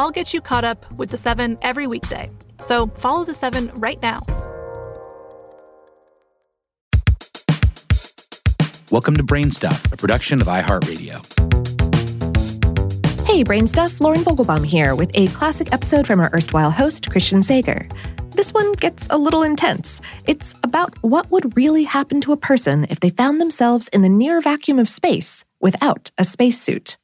I'll get you caught up with the seven every weekday. So follow the seven right now. Welcome to Brainstuff, a production of iHeartRadio. Hey, Brain Stuff, Lauren Vogelbaum here with a classic episode from our erstwhile host, Christian Sager. This one gets a little intense. It's about what would really happen to a person if they found themselves in the near vacuum of space without a spacesuit.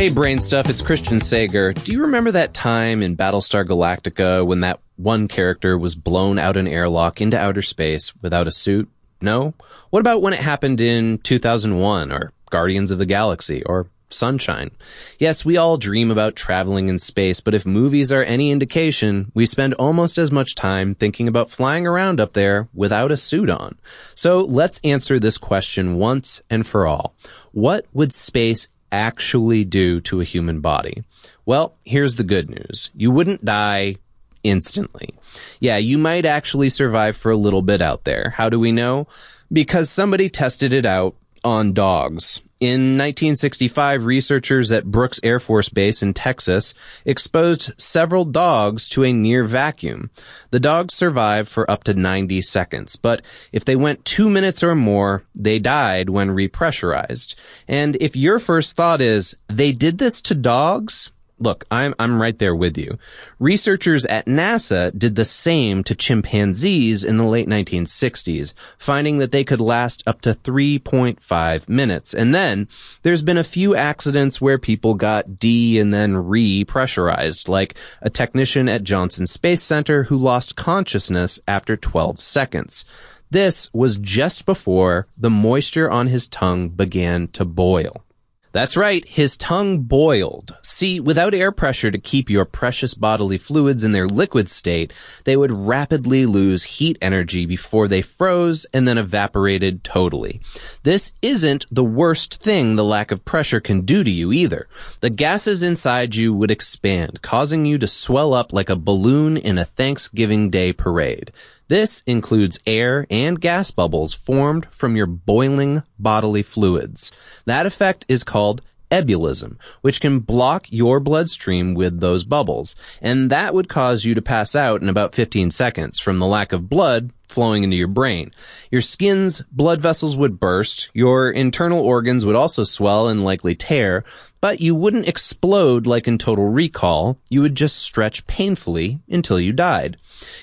Hey, Brain Stuff, it's Christian Sager. Do you remember that time in Battlestar Galactica when that one character was blown out an airlock into outer space without a suit? No? What about when it happened in 2001 or Guardians of the Galaxy or Sunshine? Yes, we all dream about traveling in space, but if movies are any indication, we spend almost as much time thinking about flying around up there without a suit on. So let's answer this question once and for all. What would space actually do to a human body? Well, here's the good news. You wouldn't die instantly. Yeah, you might actually survive for a little bit out there. How do we know? Because somebody tested it out on dogs. In 1965, researchers at Brooks Air Force Base in Texas exposed several dogs to a near vacuum. The dogs survived for up to 90 seconds, but if they went two minutes or more, they died when repressurized. And if your first thought is, they did this to dogs? Look, I'm, I'm right there with you. Researchers at NASA did the same to chimpanzees in the late 1960s, finding that they could last up to 3.5 minutes. And then there's been a few accidents where people got de and then re-pressurized, like a technician at Johnson Space Center who lost consciousness after 12 seconds. This was just before the moisture on his tongue began to boil. That's right, his tongue boiled. See, without air pressure to keep your precious bodily fluids in their liquid state, they would rapidly lose heat energy before they froze and then evaporated totally. This isn't the worst thing the lack of pressure can do to you either. The gases inside you would expand, causing you to swell up like a balloon in a Thanksgiving Day parade. This includes air and gas bubbles formed from your boiling bodily fluids. That effect is called ebullition, which can block your bloodstream with those bubbles. And that would cause you to pass out in about 15 seconds from the lack of blood flowing into your brain. Your skin's blood vessels would burst, your internal organs would also swell and likely tear, but you wouldn't explode like in Total Recall. You would just stretch painfully until you died.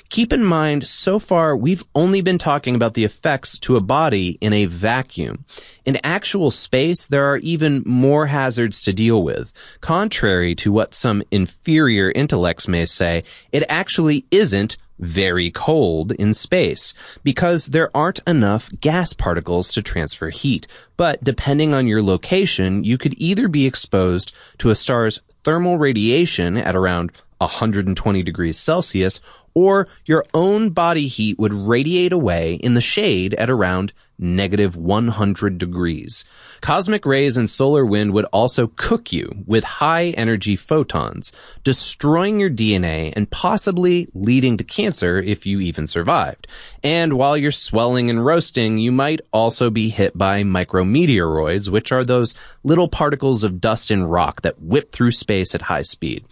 Keep in mind, so far, we've only been talking about the effects to a body in a vacuum. In actual space, there are even more hazards to deal with. Contrary to what some inferior intellects may say, it actually isn't very cold in space because there aren't enough gas particles to transfer heat. But depending on your location, you could either be exposed to a star's thermal radiation at around 120 degrees Celsius or your own body heat would radiate away in the shade at around negative 100 degrees. Cosmic rays and solar wind would also cook you with high energy photons, destroying your DNA and possibly leading to cancer if you even survived. And while you're swelling and roasting, you might also be hit by micrometeoroids, which are those little particles of dust and rock that whip through space at high speed.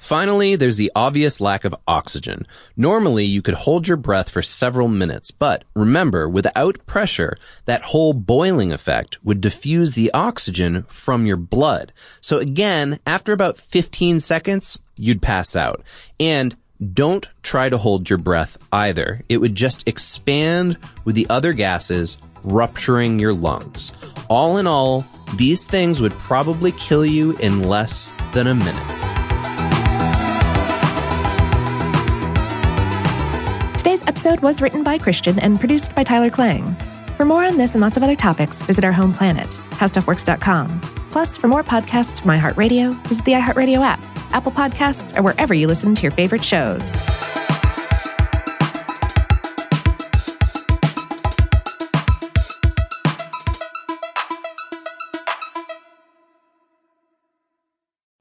Finally, there's the obvious lack of oxygen. Normally, you could hold your breath for several minutes, but remember, without pressure, that whole boiling effect would diffuse the oxygen from your blood. So again, after about 15 seconds, you'd pass out. And don't try to hold your breath either. It would just expand with the other gases, rupturing your lungs. All in all, these things would probably kill you in less than a minute. Episode was written by Christian and produced by Tyler Klang. For more on this and lots of other topics, visit our home planet, howstuffworks.com. Plus, for more podcasts from iHeartRadio, visit the iHeartRadio app, Apple Podcasts, or wherever you listen to your favorite shows.